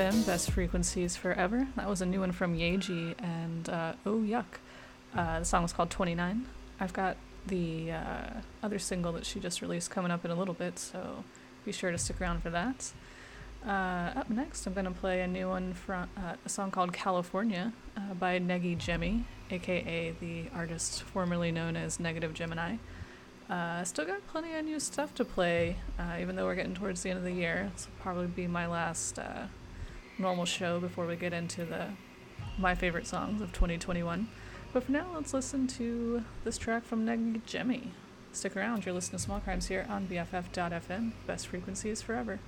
BFF.FM, best frequencies forever. That was a new one from Yaeji and uh, Oh Yuck. Uh, the song was called 29. I've got the uh, other single that she just released coming up in a little bit, so be sure to stick around for that. Uh, up next, I'm going to play a new one from uh, a song called California uh, by Neggy Gemmy, aka the artist formerly known as Negative Gemini. Uh, still got plenty of new stuff to play, uh, even though we're getting towards the end of the year. This will probably be my last uh, normal show before we get into the my favorite songs of 2021. But for now, let's listen to this track from Neggy Gemmy. Stick around, you're listening to Small Crimes here on BFF.FM. Best frequencies forever.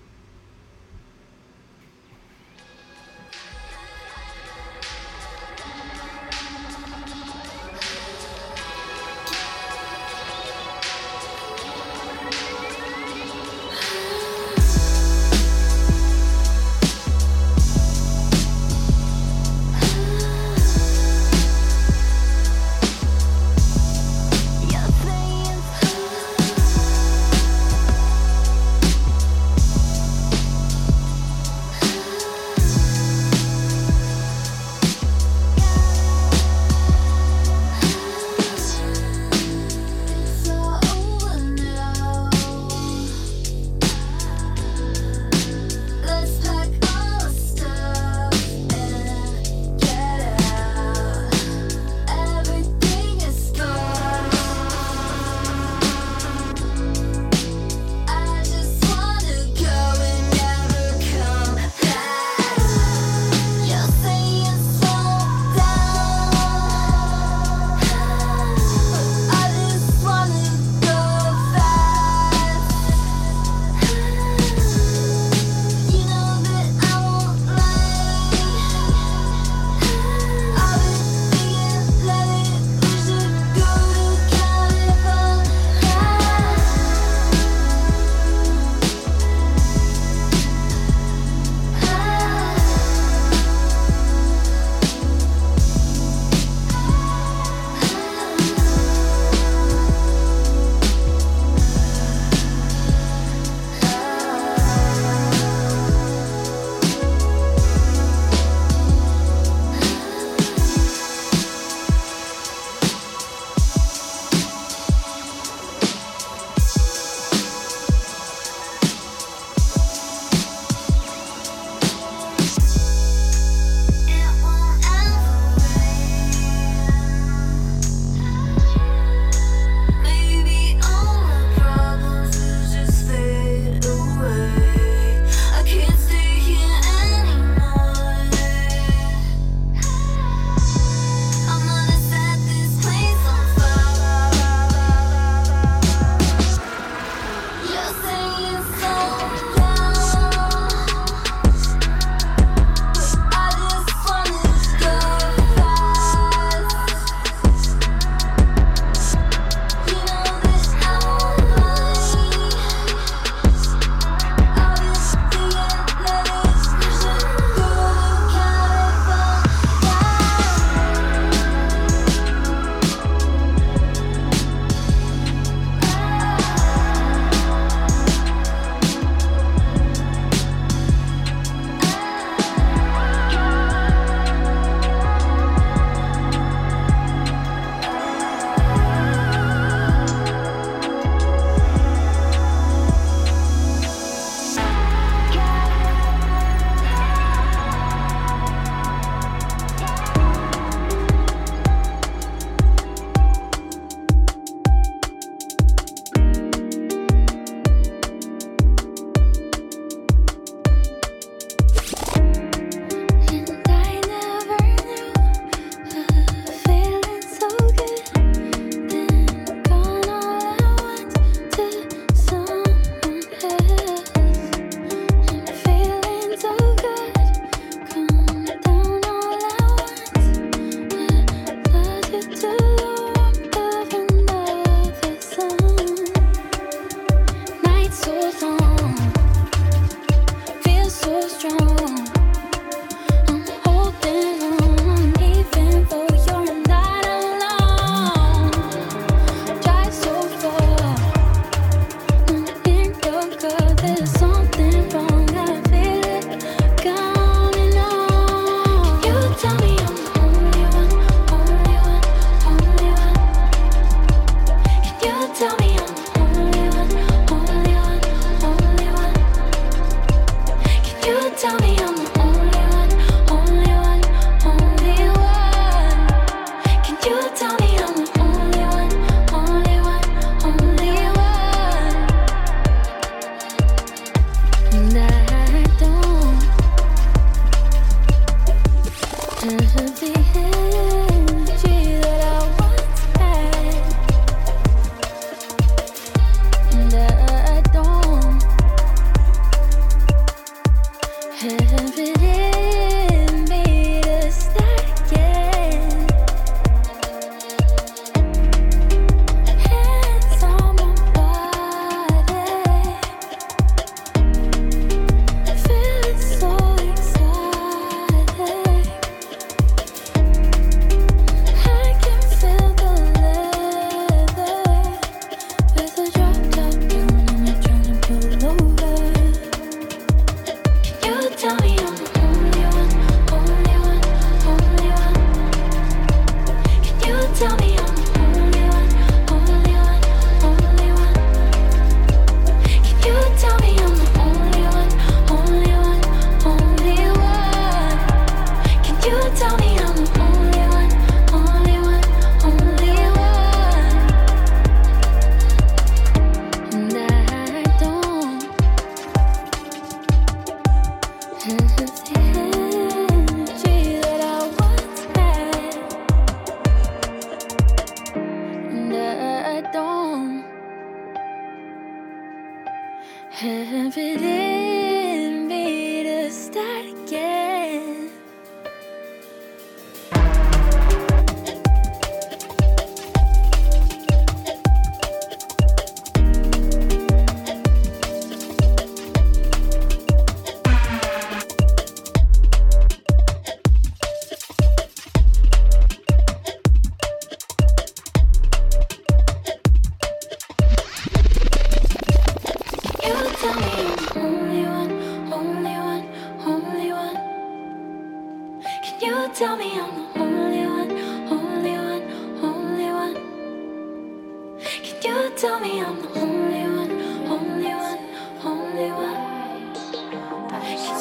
You tell me I'm the only one, only one, only one.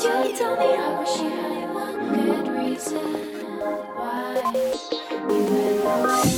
You tell me I one good reason why you.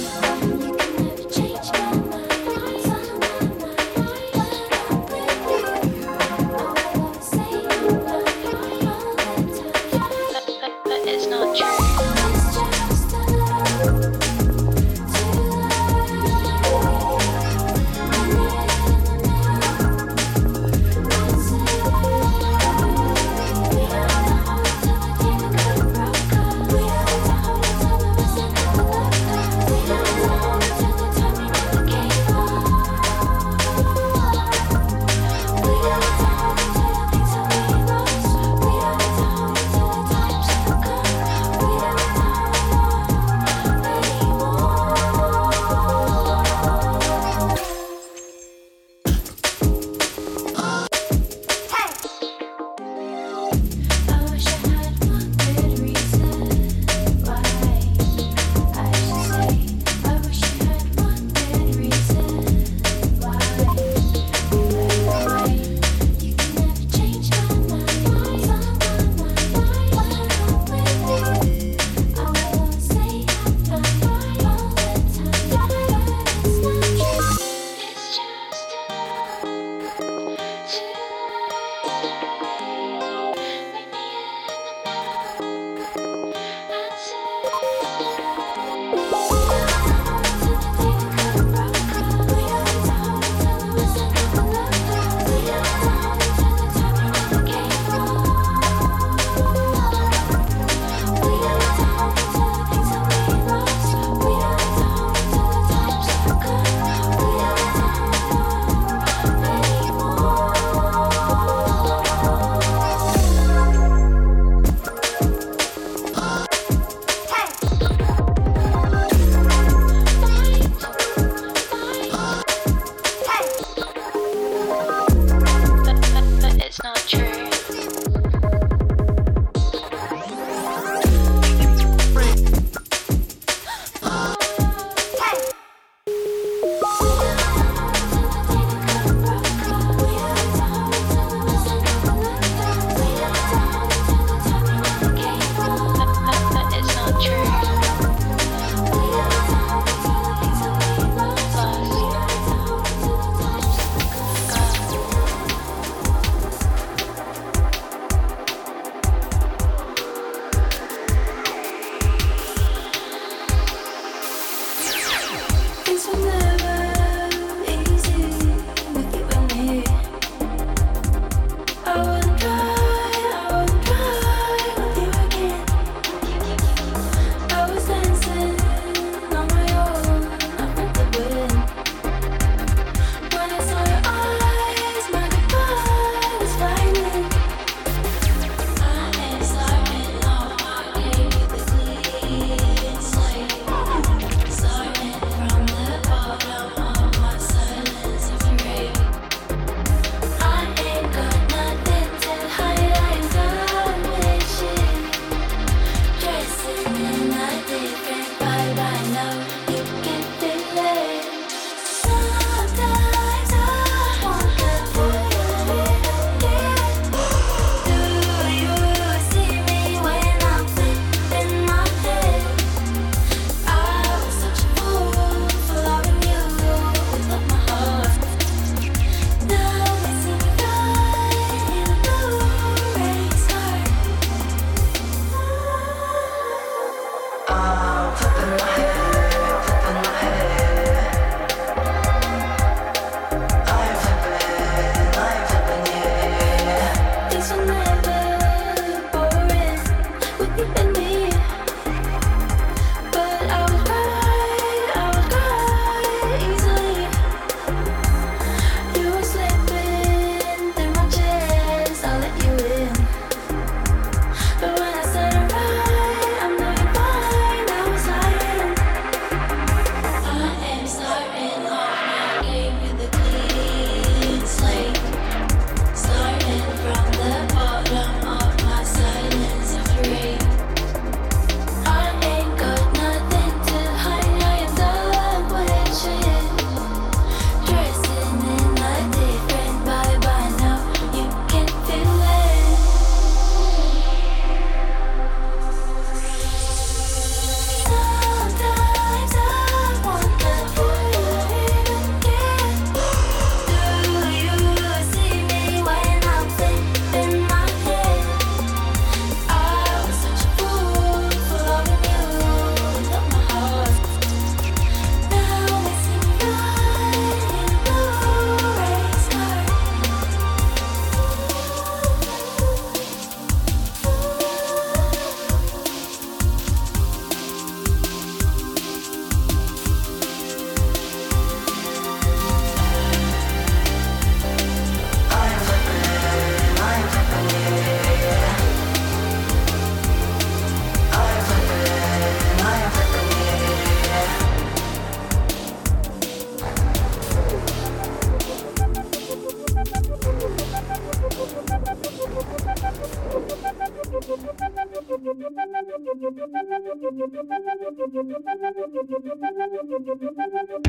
Thank you.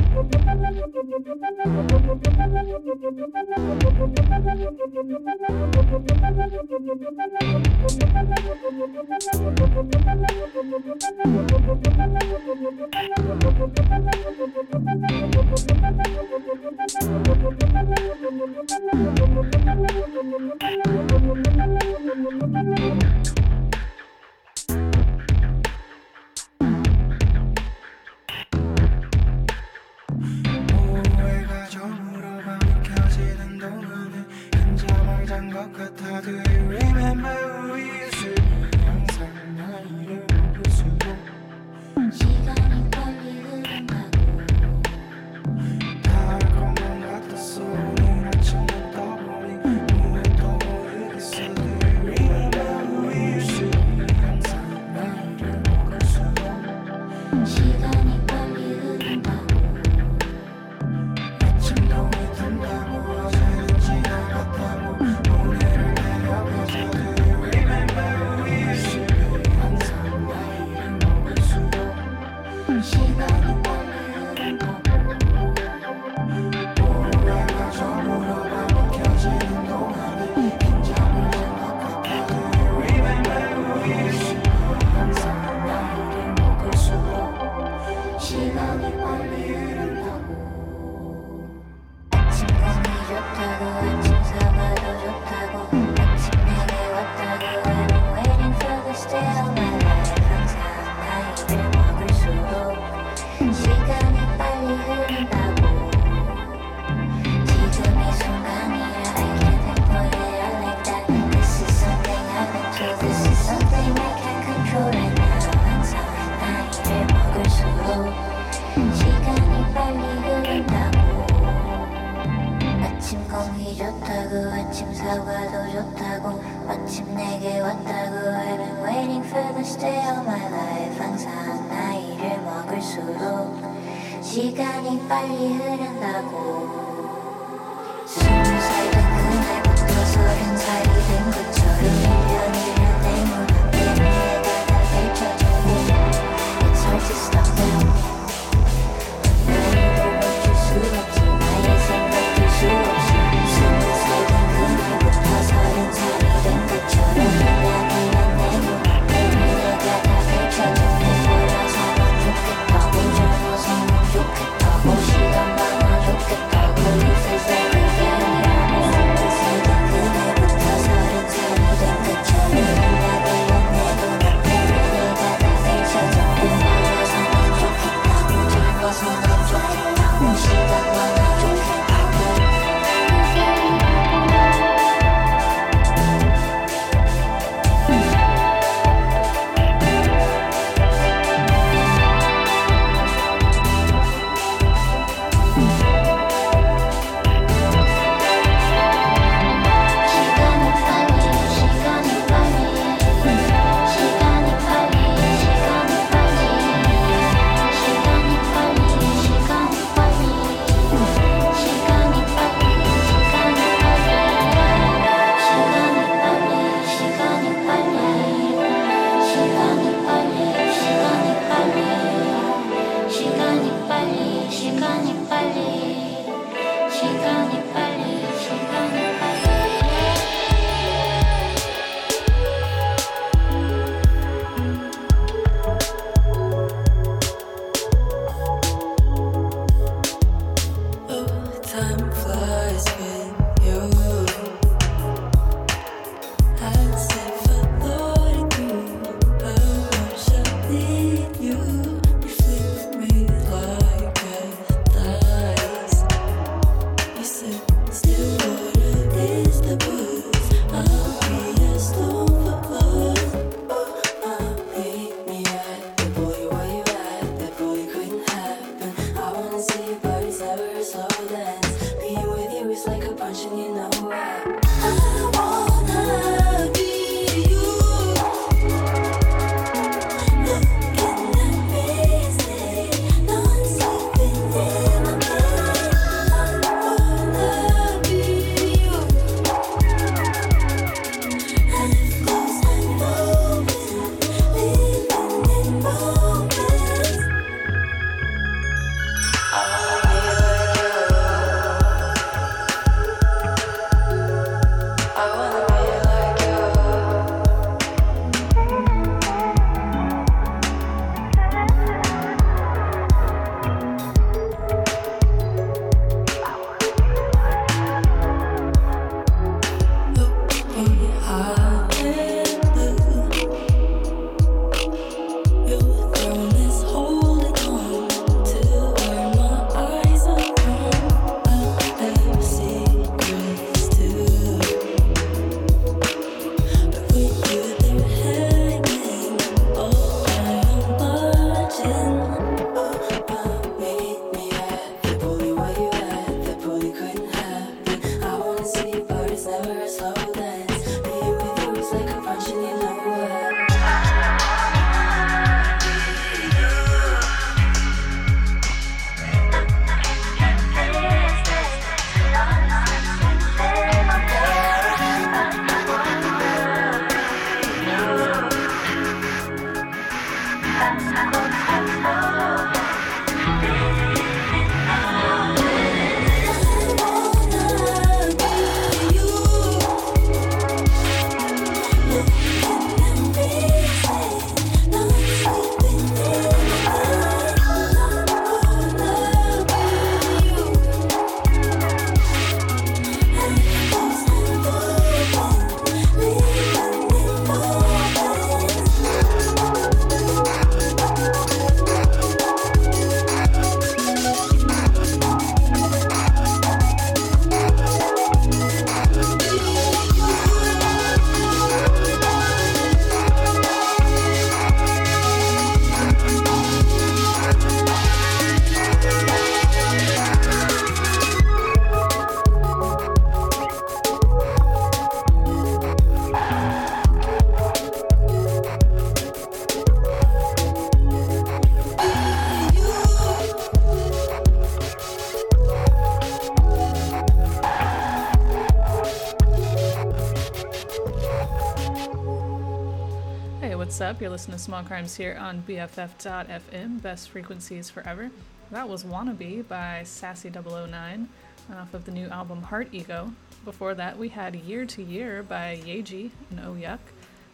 Listening to Small Crimes here on BFF.FM, best frequencies forever. That was Wannabe by Sassy009 off of the new album Heart Ego. Before that, we had Year to Year by Yaeji and Oh Yuck.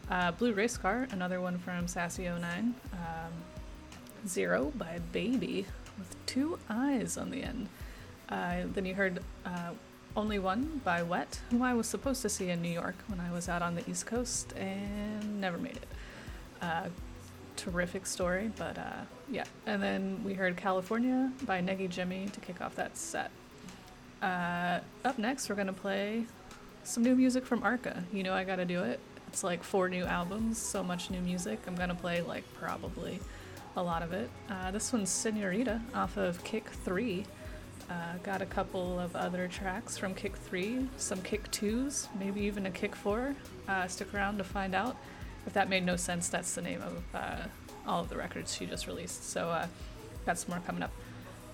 Uh, Blue Race Car, another one from Sassy09. Um, Zero by Baby with two i's on the end. Uh, then you heard uh, Only One by Wet, who I was supposed to see in New York when I was out on the East Coast and never made it. Uh, terrific story, but uh, yeah. And then we heard California by Neggy Gemmy to kick off that set. Uh, up next, we're gonna play some new music from Arca. You know I gotta do it. It's like four new albums, so much new music. I'm gonna play like probably a lot of it. Uh, this one's Senorita off of Kick 3. Uh, got a couple of other tracks from Kick 3, some Kick 2s, maybe even a Kick 4. Uh, stick around to find out. If that made no sense, that's the name of uh, all of the records she just released. So, uh, got some more coming up.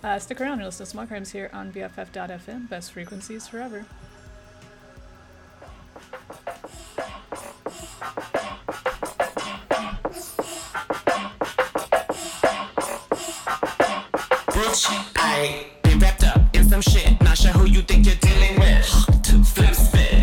Uh, stick around and listen to Small Crimes here on BFF.FM. Best frequencies forever. Bitch, I been wrapped up in some shit. Not sure who you think you're dealing with. Two flips fit in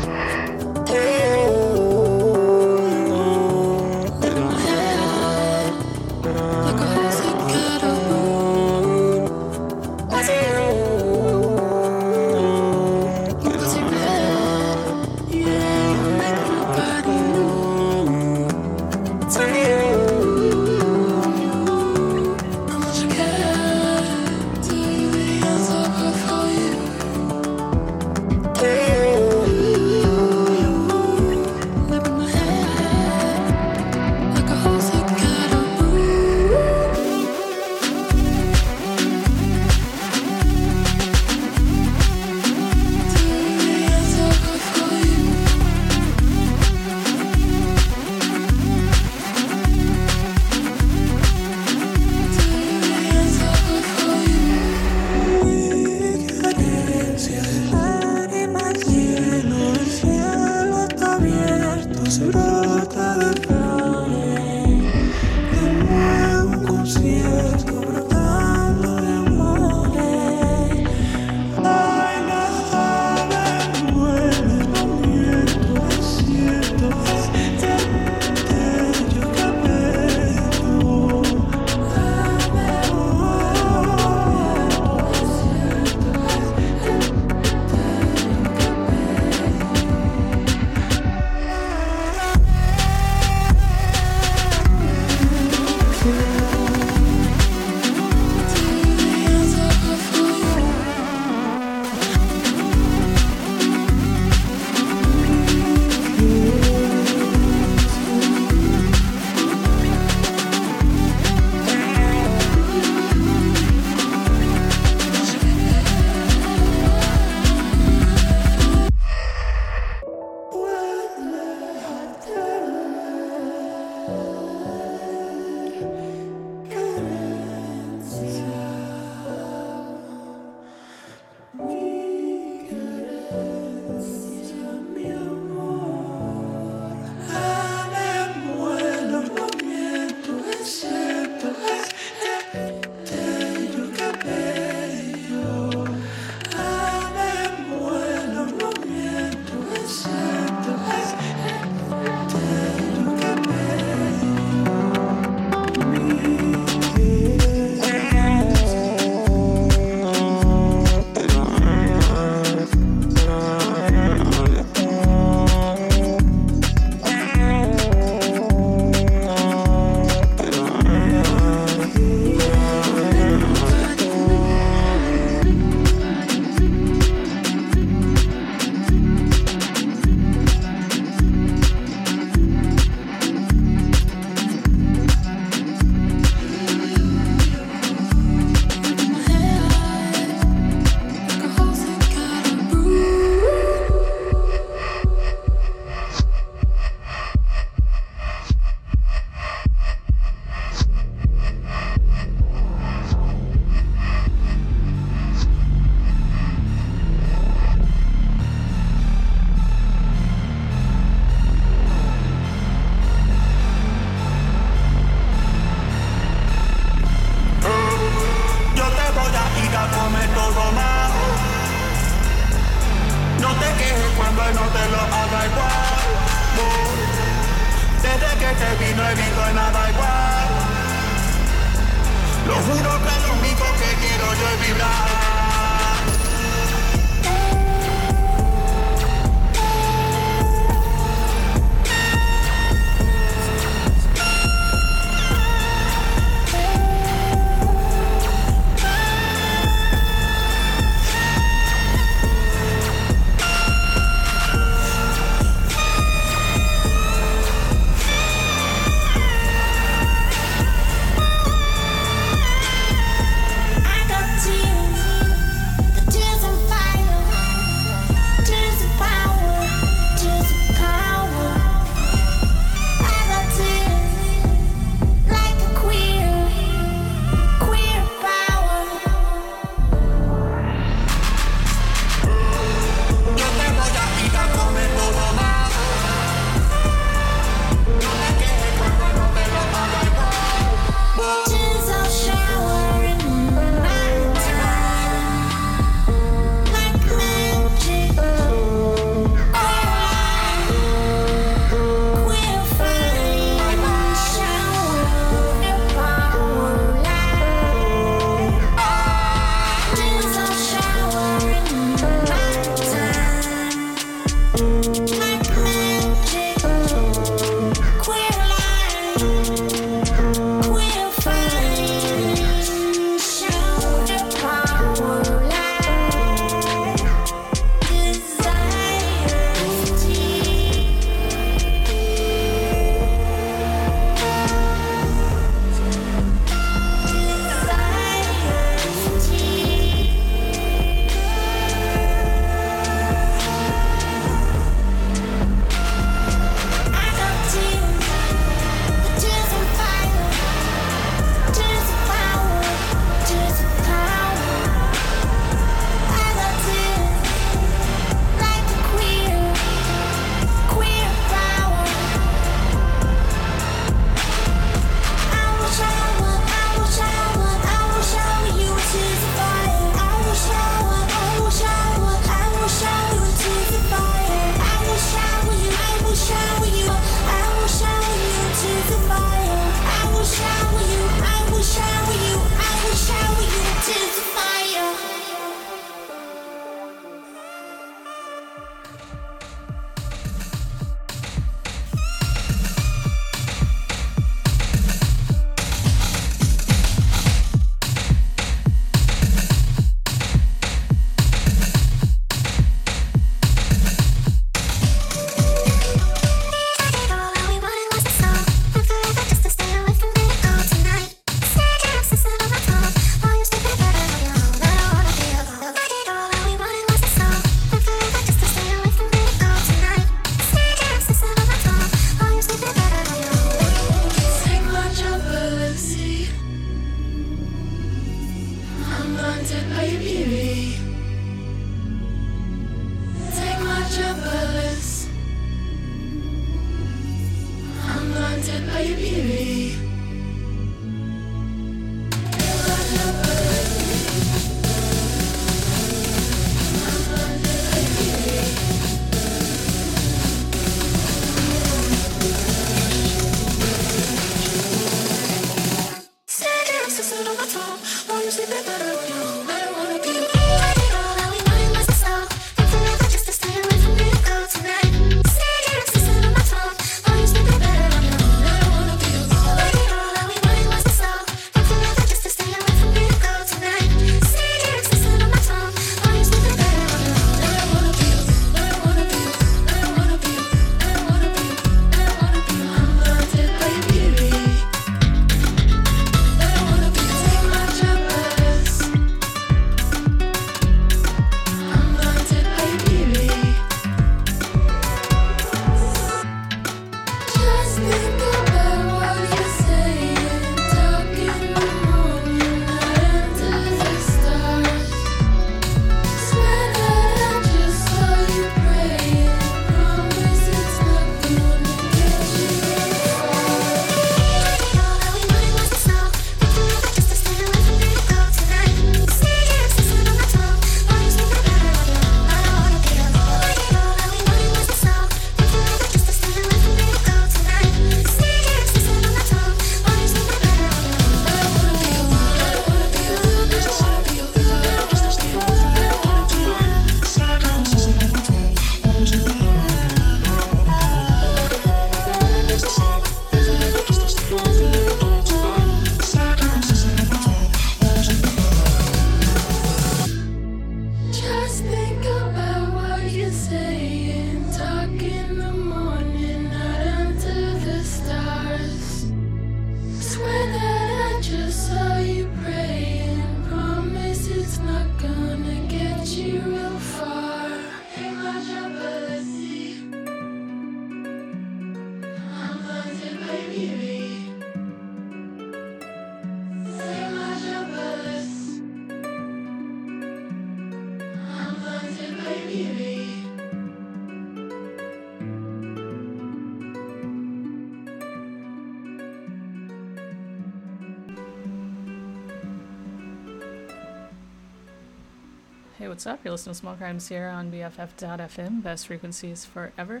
what's up? You're listening to Small Crimes here on BFF.fm, best frequencies forever.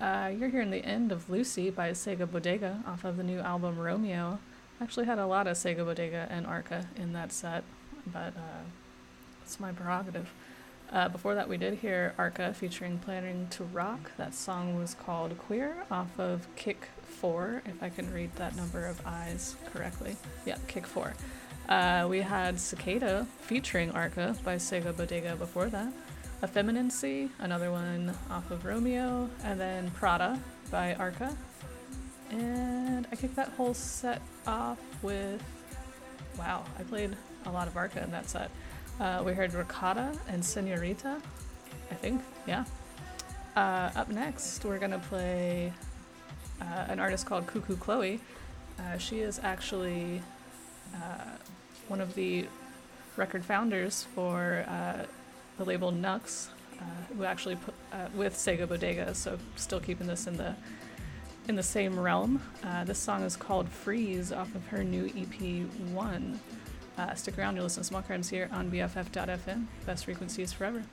Uh, you're hearing the end of Lucy by Sega Bodega off of the new album Romeo. Actually, had a lot of Sega Bodega and Arca in that set, but uh, it's my prerogative. Uh, before that, we did hear Arca featuring Planningtorock. That song was called Queer off of Kick 4, if I can read that number of eyes correctly. Yeah, Kick 4. Uh, we had Cicada featuring Arca by Sega Bodega before that. Effeminacy, another one off of Romeo, and then Prada by Arca. And I kicked that whole set off with. Wow, I played a lot of Arca in that set. Uh, we heard Rakata and Señorita, I think, yeah. Uh, up next, we're gonna play uh, an artist called Coucou Chloe. Uh, she is actually uh, one of the record founders for uh, the label NUXXE, uh, who actually put uh, with Sega Bodega, so still keeping this in the in the same realm. Uh, this song is called Freeze off of her new EP One. Uh, stick around, you'll listen to Small Crimes here on BFF.fm. Best frequencies forever.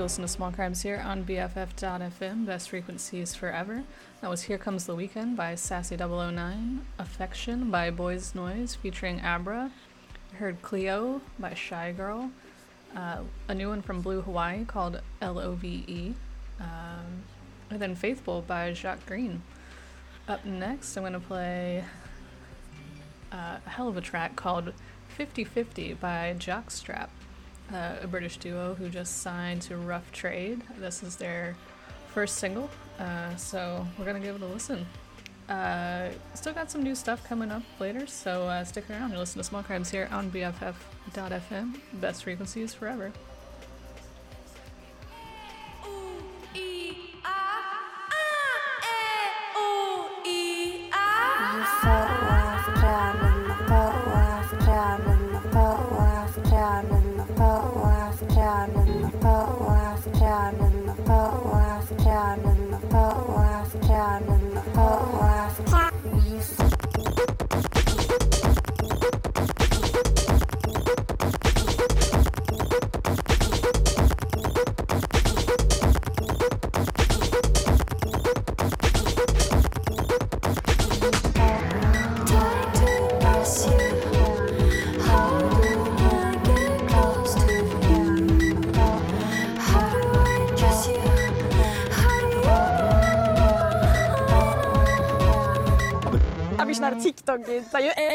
You're listening to Small Crimes here on BFF.fm, best frequencies forever. That was Here Comes the Weekend by Sassy009, Affection by Boys Noize featuring Abra. You heard Cleo by Shygirl, Uh, a new one from Blue Hawaii called L O V E. Um, and then Faithful by Jacques Greene. Up next, I'm going to play uh, a hell of a track called 50 50 by Jockstrap, uh, a British duo who just signed to Rough Trade. This is their first single, uh, so we're going to give it a listen. Uh, still got some new stuff coming up later, so uh, stick around and listen to Small Crimes here on BFF.fm. Best frequencies forever. Det her TikTok-intervju.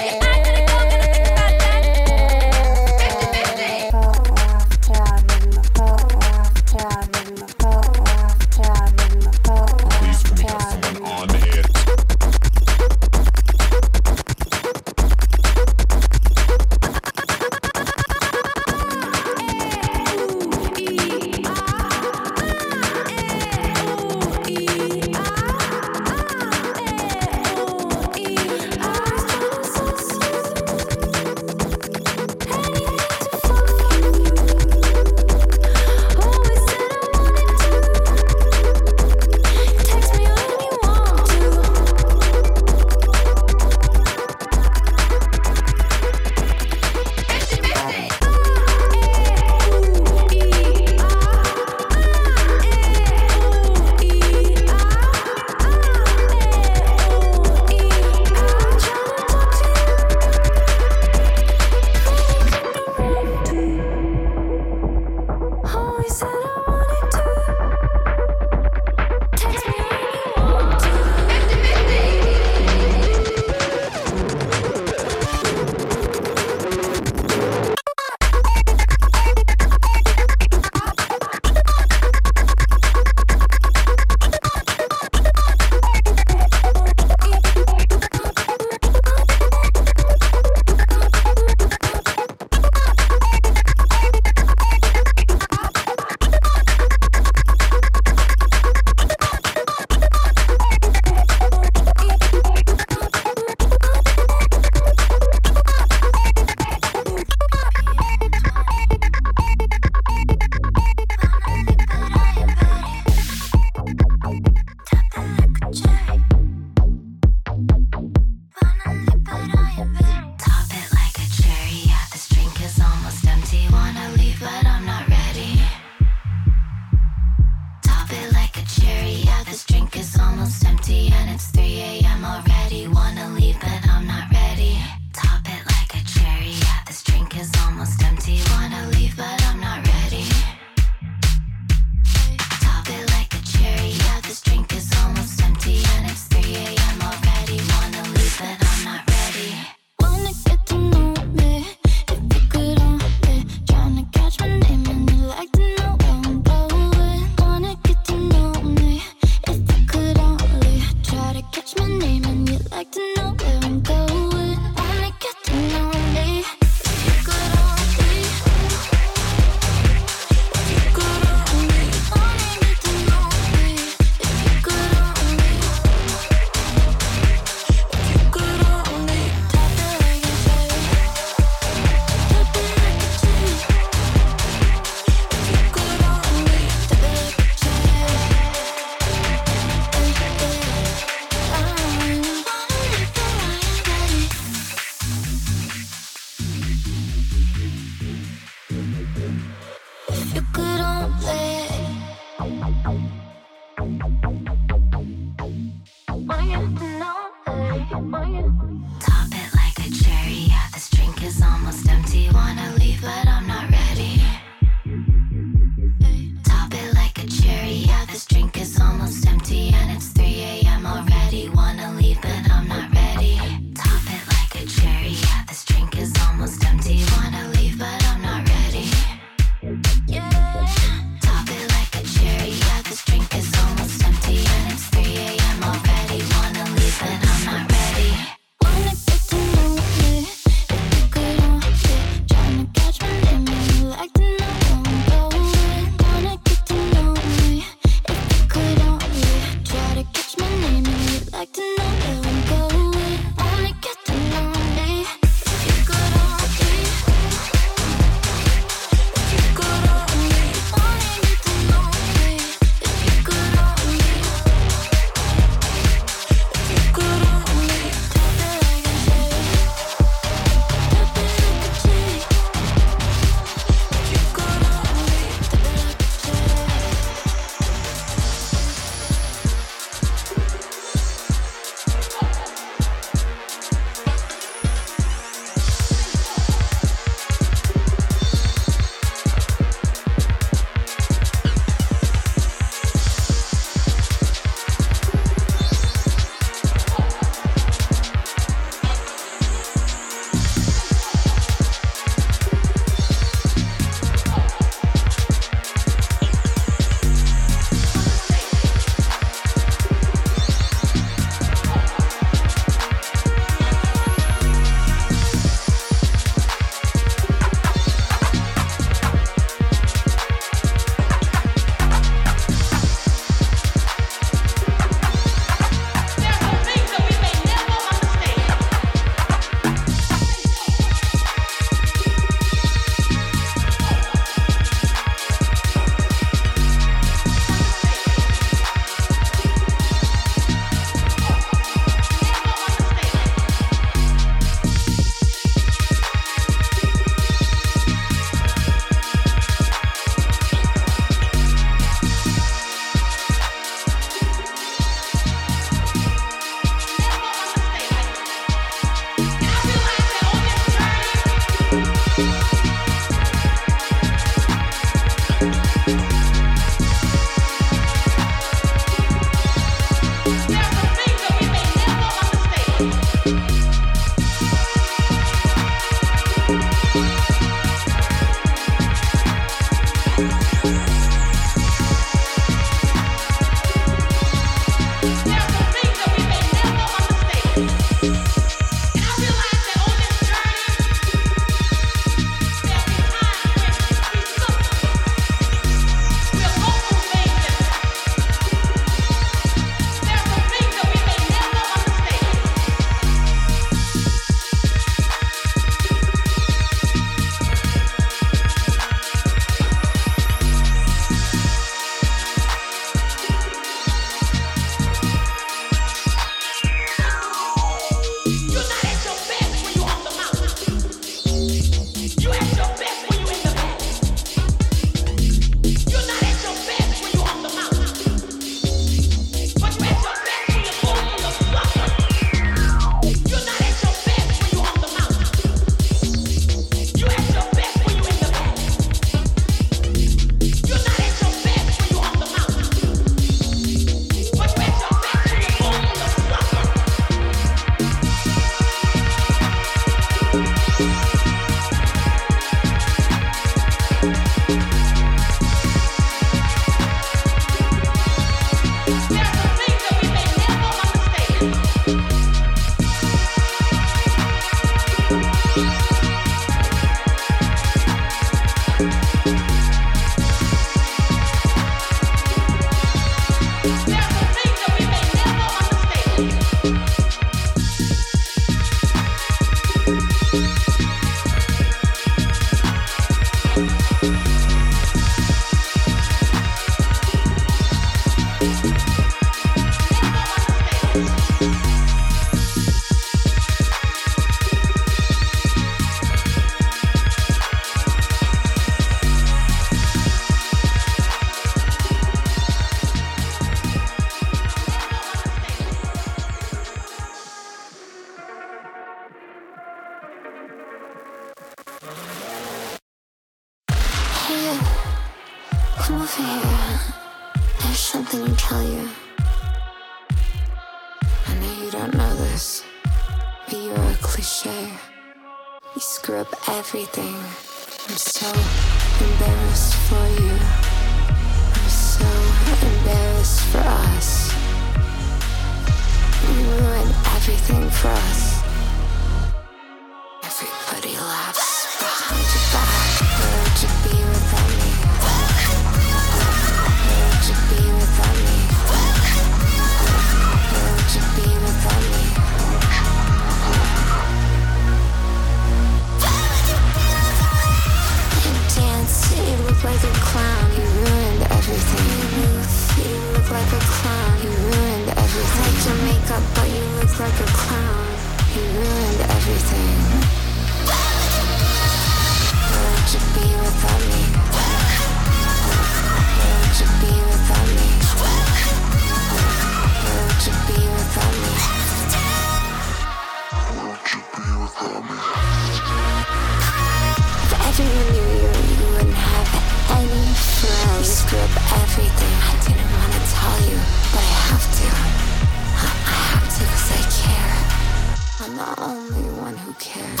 only one who cares.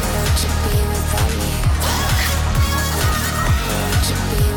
Where would you be without me? Where would you be?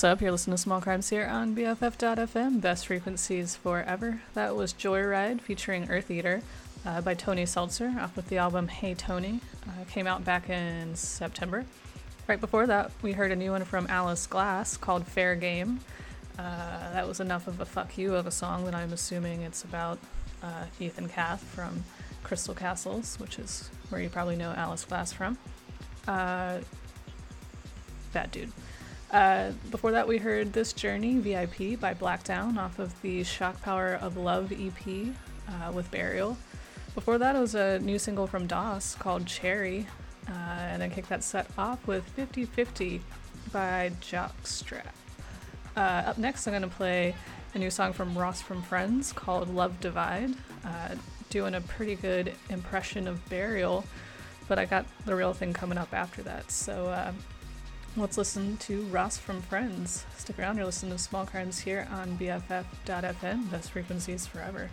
What's up? You're listening to Small Crimes here on BFF.FM, best frequencies forever. That was Joyride featuring Eartheater uh, by Tony Seltzer off with the album Hey Tony. Uh, came out back in September. Right before that, we heard a new one from Alice Glass called Fair Game. Uh, that was enough of a fuck you of a song that I'm assuming it's about uh, Ethan Kath from Crystal Castles, which is where you probably know Alice Glass from. Uh, bad dude. Uh, before that, we heard This Journey VIP by Blackdown off of the Shock Power of Love EP uh, with Burial. Before that, it was a new single from DOS called Cherry, uh, and then kicked that set off with 50 50 by Jockstrap. Uh, up next, I'm going to play a new song from Ross from Friends called Love Divide, uh, doing a pretty good impression of Burial, but I got the real thing coming up after that. So, Let's listen to Ross from Friends. Stick around, you're listening to Small Crimes here on BFF.FM, best frequencies forever.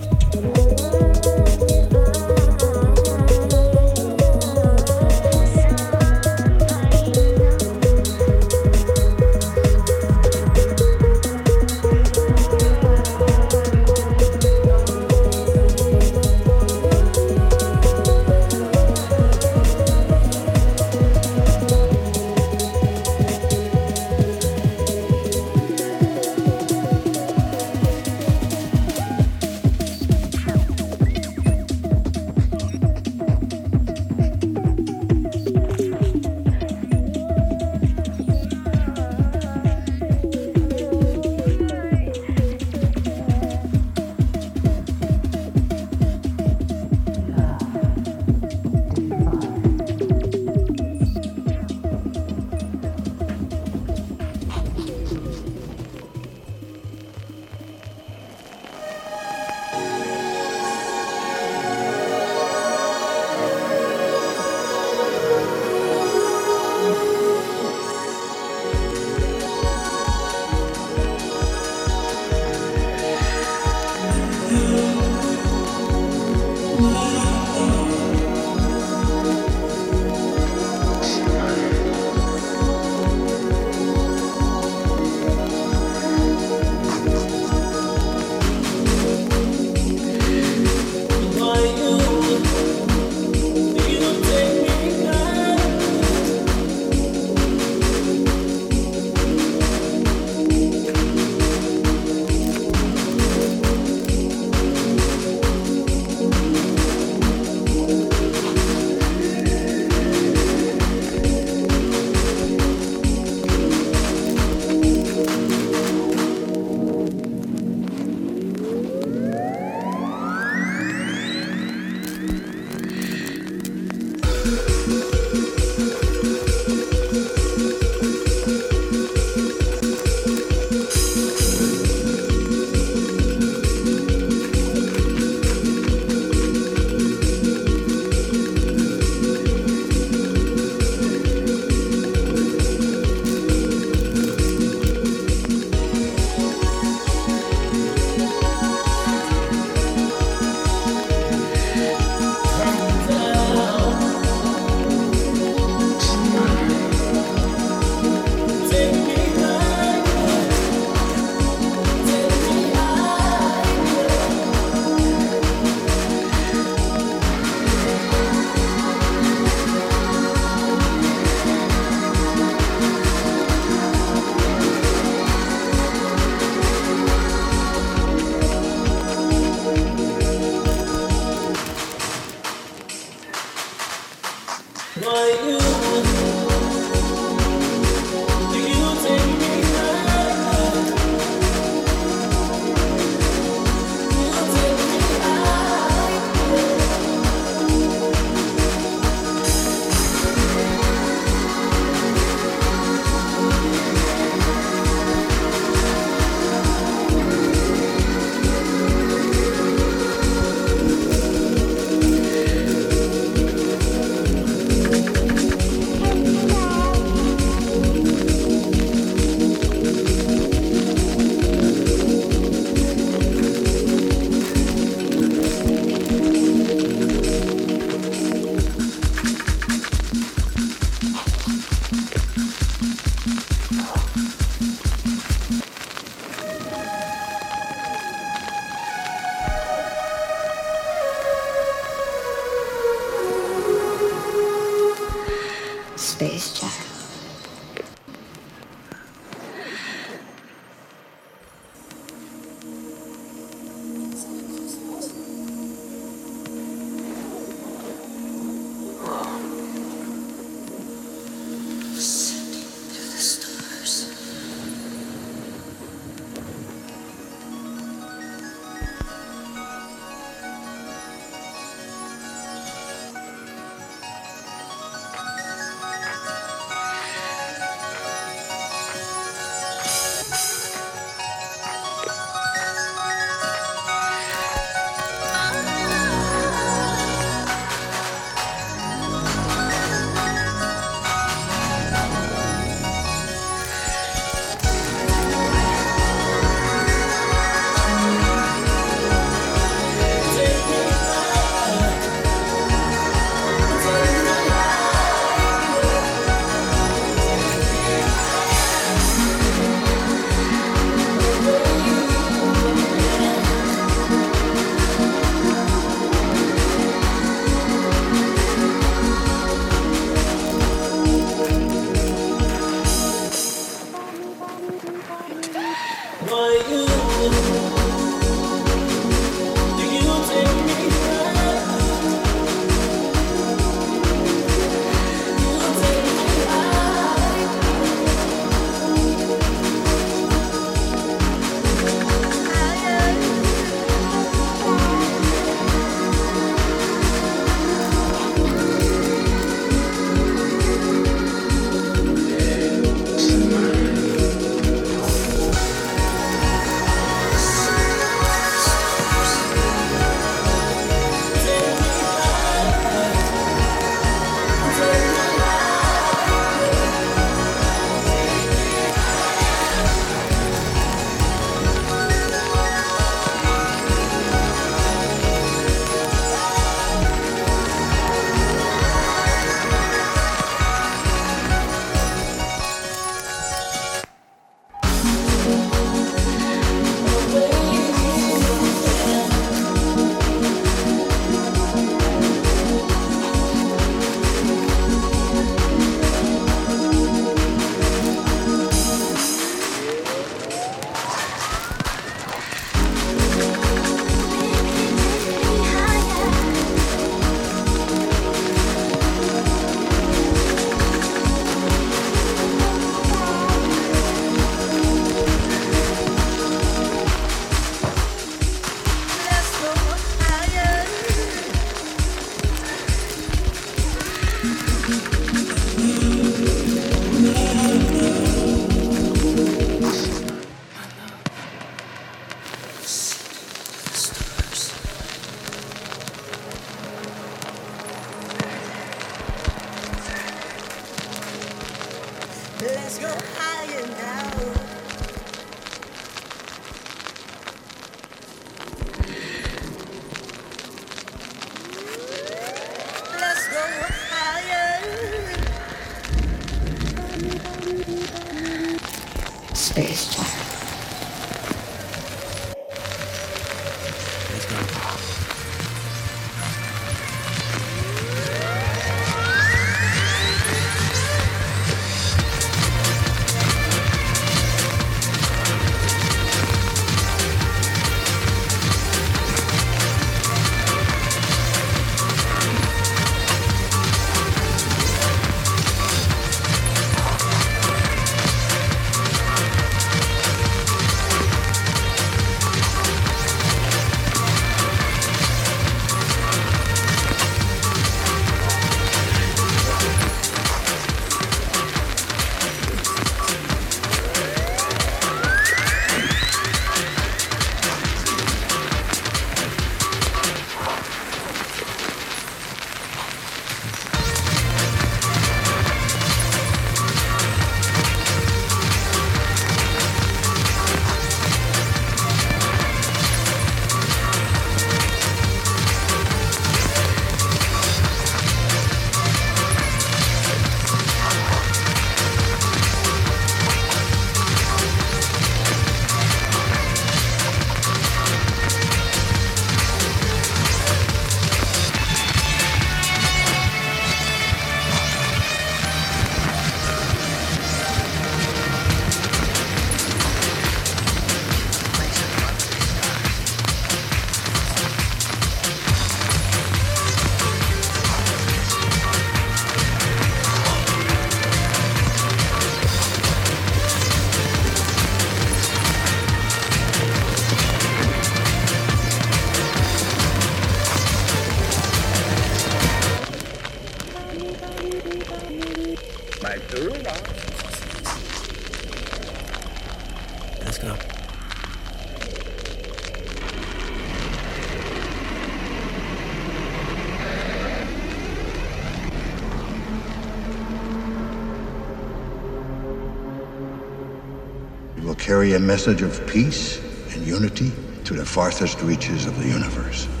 carry a message of peace and unity to the farthest reaches of the universe.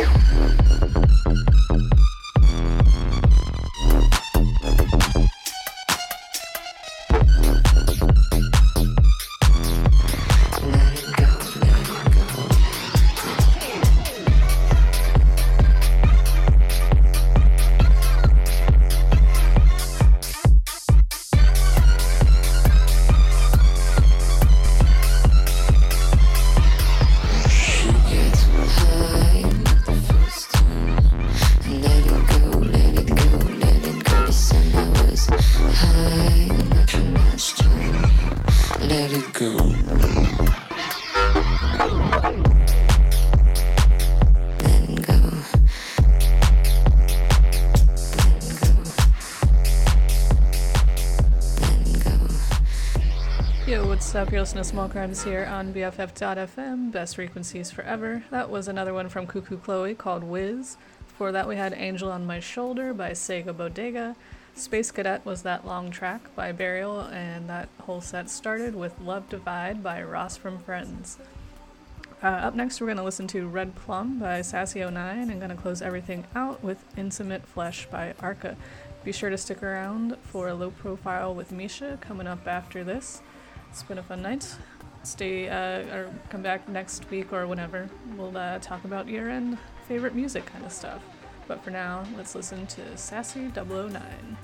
you. You're listening to Small Crimes here on BFF.fm, Best Frequencies Forever. That was another one from Coucou Chloe called Wiz. Before that, we had Angel on My Shoulder by Sega Bodega. Space Cadet was that long track by Burial, and that whole set started with Love Divide by Ross from Friends. Uh, up next, we're going to listen to Red Plum by Sassy09 and going to close everything out with Intimate Flesh by Arca. Be sure to stick around for a low profile with Misha coming up after this. It's been a fun night. Stay uh, or come back next week or whenever. We'll uh, talk about year end favorite music kind of stuff. But for now, let's listen to Sassy 009.